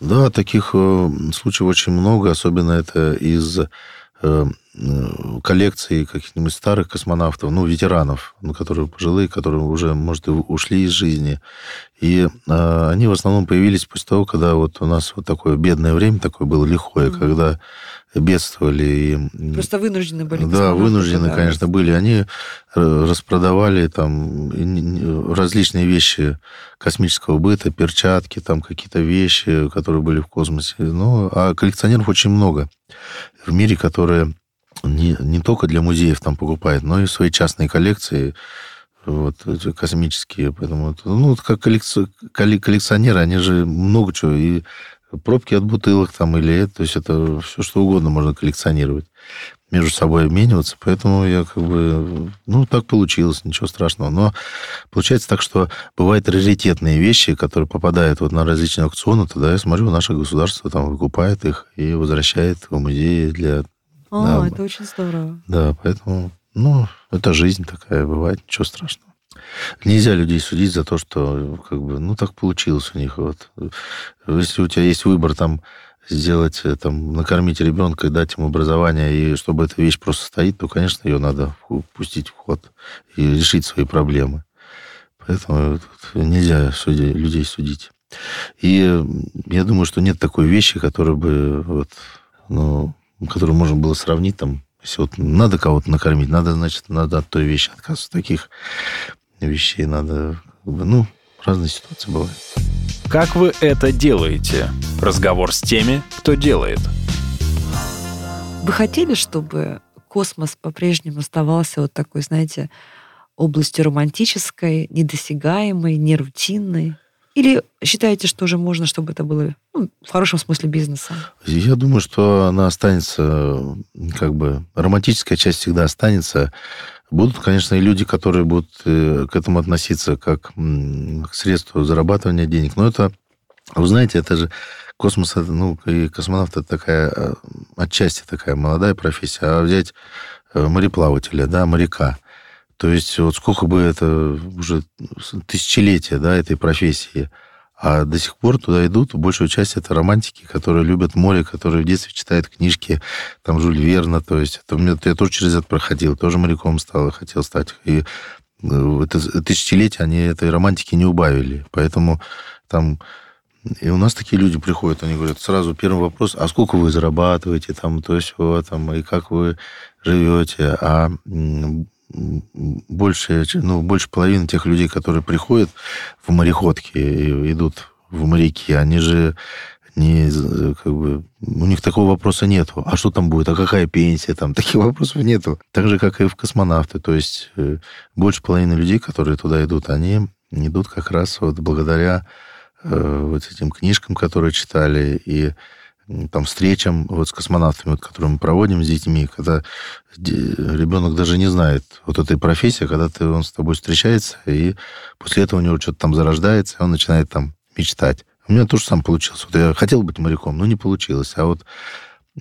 Да, таких э, случаев очень много, особенно это из э, коллекции каких-нибудь старых космонавтов, ну, ветеранов, ну, которые пожилые, которые уже, может, и ушли из жизни. И э, они в основном появились после того, когда вот у нас вот такое бедное время такое было лихое, mm-hmm. когда бедствовали. И, Просто вынуждены были. Да, вынуждены, конечно, были. Они э, распродавали там различные вещи космического быта, перчатки, там какие-то вещи, которые были в космосе. Ну, а коллекционеров очень много в мире, которые не, не только для музеев там покупают, но и свои частные коллекции вот, космические. Поэтому, ну, как коллекционеры, они же много чего, и пробки от бутылок там, или это, то есть это все что угодно можно коллекционировать, между собой обмениваться, поэтому я как бы, ну, так получилось, ничего страшного. Но получается так, что бывают раритетные вещи, которые попадают вот на различные аукционы, тогда я смотрю, наше государство там выкупает их и возвращает в музеи для о, да, это очень здорово. Да, поэтому, ну, это жизнь такая, бывает, ничего страшного. Нельзя людей судить за то, что, как бы, ну, так получилось у них. Вот. Если у тебя есть выбор там сделать, э, там, накормить ребенка и дать ему образование, и чтобы эта вещь просто стоит, то, конечно, ее надо пустить в ход и решить свои проблемы. Поэтому нельзя суди, людей судить. И я думаю, что нет такой вещи, которая бы вот, ну, которую можно было сравнить там, если вот надо кого-то накормить, надо, значит, надо от той вещи отказываться. Таких вещей надо, ну, разные ситуации бывают. Как вы это делаете? Разговор с теми, кто делает. Вы хотели, чтобы космос по-прежнему оставался вот такой, знаете, областью романтической, недосягаемой, нерутинной? Или считаете, что уже можно, чтобы это было ну, в хорошем смысле бизнеса? Я думаю, что она останется, как бы, романтическая часть всегда останется. Будут, конечно, и люди, которые будут э, к этому относиться как к средству зарабатывания денег. Но это, вы знаете, это же космос, ну, и космонавт это такая, э, отчасти такая молодая профессия. А взять э, мореплавателя, да, моряка – то есть вот сколько бы это уже тысячелетия, да, этой профессии, а до сих пор туда идут, большую часть это романтики, которые любят море, которые в детстве читают книжки, там, Жюль Верна, то есть это, я тоже через это проходил, тоже моряком стал, хотел стать. И э, это тысячелетия они этой романтики не убавили. Поэтому там и у нас такие люди приходят, они говорят, сразу первый вопрос, а сколько вы зарабатываете, там, то есть, там, и как вы живете, а больше, ну, больше половины тех людей, которые приходят в мореходки и идут в моряки, они же не, как бы, у них такого вопроса нету. А что там будет? А какая пенсия? Там таких вопросов нету. Так же, как и в космонавты. То есть э, больше половины людей, которые туда идут, они идут как раз вот благодаря э, вот этим книжкам, которые читали, и там, встречам вот с космонавтами, вот, которые мы проводим с детьми, когда ребенок даже не знает вот этой профессии, когда ты, он с тобой встречается, и после этого у него что-то там зарождается, и он начинает там мечтать. У меня тоже сам получилось. Вот я хотел быть моряком, но не получилось. А вот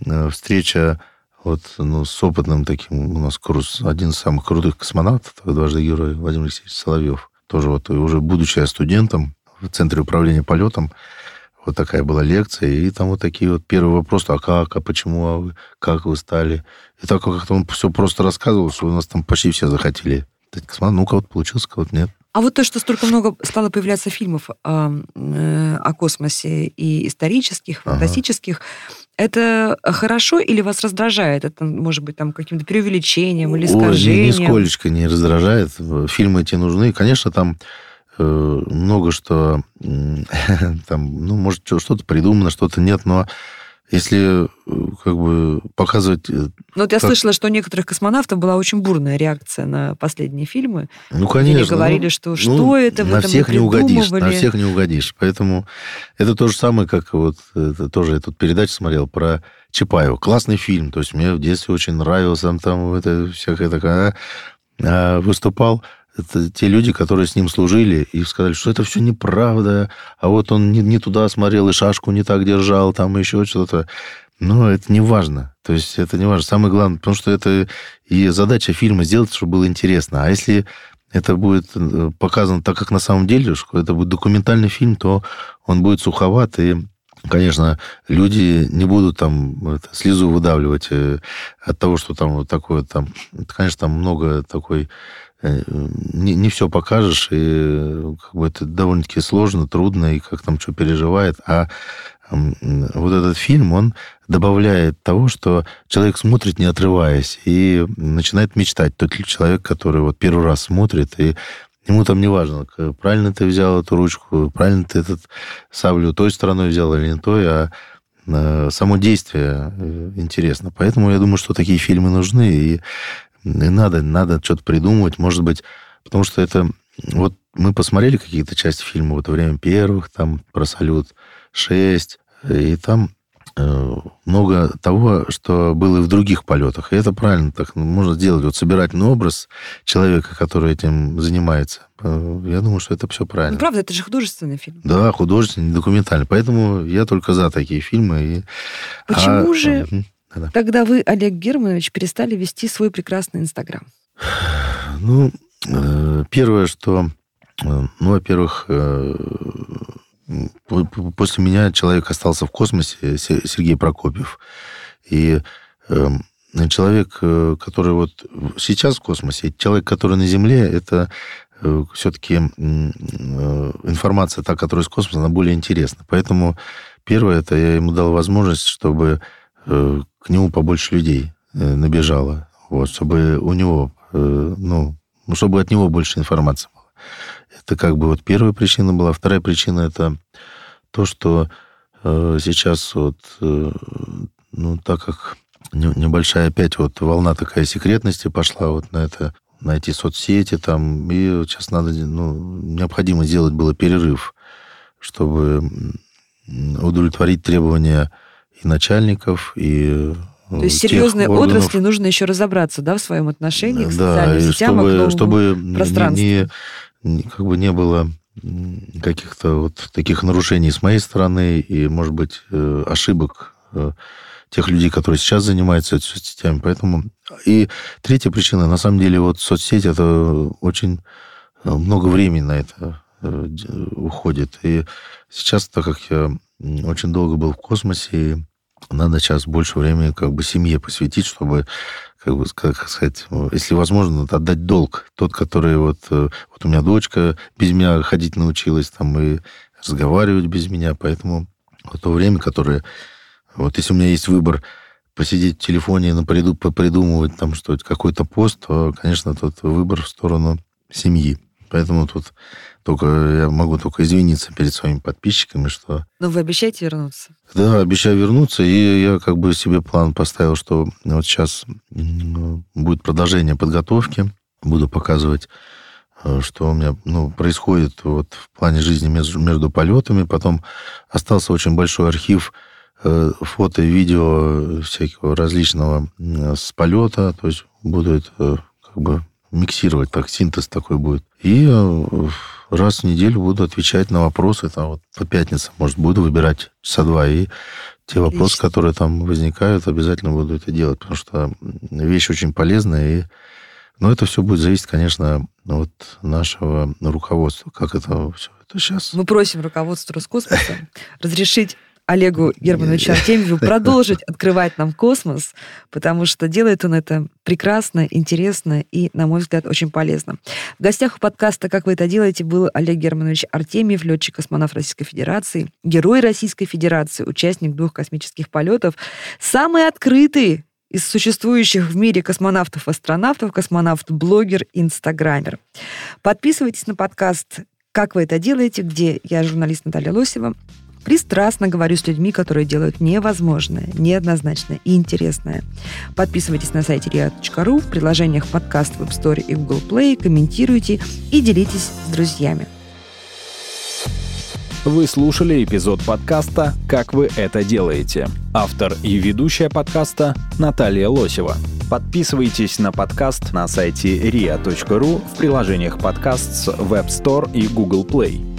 э, встреча вот, ну, с опытным таким, у нас курс, один из самых крутых космонавтов, дважды герой Владимир Алексеевич Соловьев, тоже вот уже будучи студентом в Центре управления полетом, вот такая была лекция, и там вот такие вот первые вопросы, а как, а почему, а вы, как вы стали? И так как-то он все просто рассказывал, что у нас там почти все захотели. Ну, кого-то получился, кого-то нет. А вот то, что столько много стало появляться фильмов о, э, о космосе и исторических, фантастических, ага. это хорошо или вас раздражает? Это может быть там каким-то преувеличением или искажением? Ой, нисколечко не раздражает. Фильмы эти нужны. Конечно, там много что *laughs* там, ну, может, что-то придумано, что-то нет, но если э, как бы показывать... Э, ну, вот я как... слышала, что у некоторых космонавтов была очень бурная реакция на последние фильмы. Ну, конечно. Они говорили, ну, что что ну, это, на всех не угодишь, на всех не угодишь. Поэтому это то же самое, как вот это тоже я тут передачу смотрел про Чапаева. Классный фильм, то есть мне в детстве очень нравился, там, там это всякое такое. А, выступал это те люди, которые с ним служили, и сказали, что это все неправда, а вот он не, не туда смотрел и шашку не так держал, там еще что-то. Но это не важно. То есть это не важно. Самое главное, потому что это и задача фильма сделать, чтобы было интересно. А если это будет э, показано так, как на самом деле, что это будет документальный фильм, то он будет суховат, и, конечно, люди не будут там это, слезу выдавливать э, от того, что там вот такое там... Конечно, там много такой не, не все покажешь, и как бы это довольно-таки сложно, трудно, и как там что переживает. А вот этот фильм, он добавляет того, что человек смотрит, не отрываясь, и начинает мечтать. Тот человек, который вот первый раз смотрит, и ему там не важно, правильно ты взял эту ручку, правильно ты этот саблю той стороной взял или не той, а э, само действие э, интересно. Поэтому я думаю, что такие фильмы нужны, и и надо, надо что-то придумывать, может быть, потому что это... Вот мы посмотрели какие-то части фильма вот время первых, там про «Салют-6», и там э, много того, что было и в других полетах. И это правильно, так можно сделать. Вот собирательный образ человека, который этим занимается. Э, я думаю, что это все правильно. Ну, правда, это же художественный фильм. Да, художественный, документальный. Поэтому я только за такие фильмы. И... Почему а... же да. Тогда вы, Олег Германович, перестали вести свой прекрасный Инстаграм. *sighs* Ну, э, первое, что, э, ну, во-первых, э, после меня человек остался в космосе, Сергей Прокопьев. И эм, человек, который вот сейчас в космосе, человек, который на Земле, это все-таки информация, та, которая из космоса, она более интересна. Поэтому первое, это я ему дал возможность, чтобы к нему побольше людей э, набежало, вот, чтобы у него, э, ну, ну, чтобы от него больше информации было. Это как бы вот первая причина была. Вторая причина это то, что э, сейчас вот, ну, так как небольшая опять вот волна такая секретности пошла вот на это, на эти соцсети там, и сейчас надо, ну, необходимо сделать было перерыв, чтобы удовлетворить требования и начальников, и то есть серьезной органов... отрасли нужно еще разобраться, да, в своем отношении к да, социальным сетям, чтобы, к чтобы пространству. Не, не, как бы не было каких-то вот таких нарушений с моей стороны и, может быть, э, ошибок э, тех людей, которые сейчас занимаются соцсетями. Поэтому... И третья причина, на самом деле, вот соцсети, это очень э, много времени на это уходит. И сейчас, так как я очень долго был в космосе, надо сейчас больше времени как бы семье посвятить, чтобы, как бы, как сказать, если возможно, отдать долг. Тот, который вот... Э, вот у меня дочка без меня ходить научилась, там, и разговаривать без меня, поэтому вот то время, которое... Вот если у меня есть выбор посидеть в телефоне и придумывать там что-то, какой-то пост, то, конечно, тот выбор в сторону семьи. Поэтому тут только я могу только извиниться перед своими подписчиками, что... Но вы обещаете вернуться? Да, обещаю вернуться, и я как бы себе план поставил, что вот сейчас будет продолжение подготовки, буду показывать э, что у меня ну, происходит вот в плане жизни между, между полетами. Потом остался очень большой архив э, фото и видео всякого различного с полета. То есть буду это как бы миксировать, так синтез такой будет. И э, раз в неделю буду отвечать на вопросы, там вот по пятницам, может, буду выбирать часа два, и те вопросы, Отлично. которые там возникают, обязательно буду это делать, потому что вещь очень полезная, и Но это все будет зависеть, конечно, от нашего руководства. Как это все это сейчас? Мы просим руководство Роскосмоса разрешить Олегу Германовичу Артемьеву *laughs* продолжить открывать нам космос, потому что делает он это прекрасно, интересно и, на мой взгляд, очень полезно. В гостях у подкаста «Как вы это делаете» был Олег Германович Артемьев, летчик-космонавт Российской Федерации, герой Российской Федерации, участник двух космических полетов, самый открытый из существующих в мире космонавтов-астронавтов, космонавт-блогер, инстаграмер. Подписывайтесь на подкаст «Как вы это делаете», где я, журналист Наталья Лосева, Пристрастно говорю с людьми, которые делают невозможное, неоднозначное и интересное. Подписывайтесь на сайте ria.ru, в приложениях подкаст в App Store и Google Play, комментируйте и делитесь с друзьями. Вы слушали эпизод подкаста «Как вы это делаете». Автор и ведущая подкаста Наталья Лосева. Подписывайтесь на подкаст на сайте ria.ru в приложениях подкаст с Web Store и Google Play.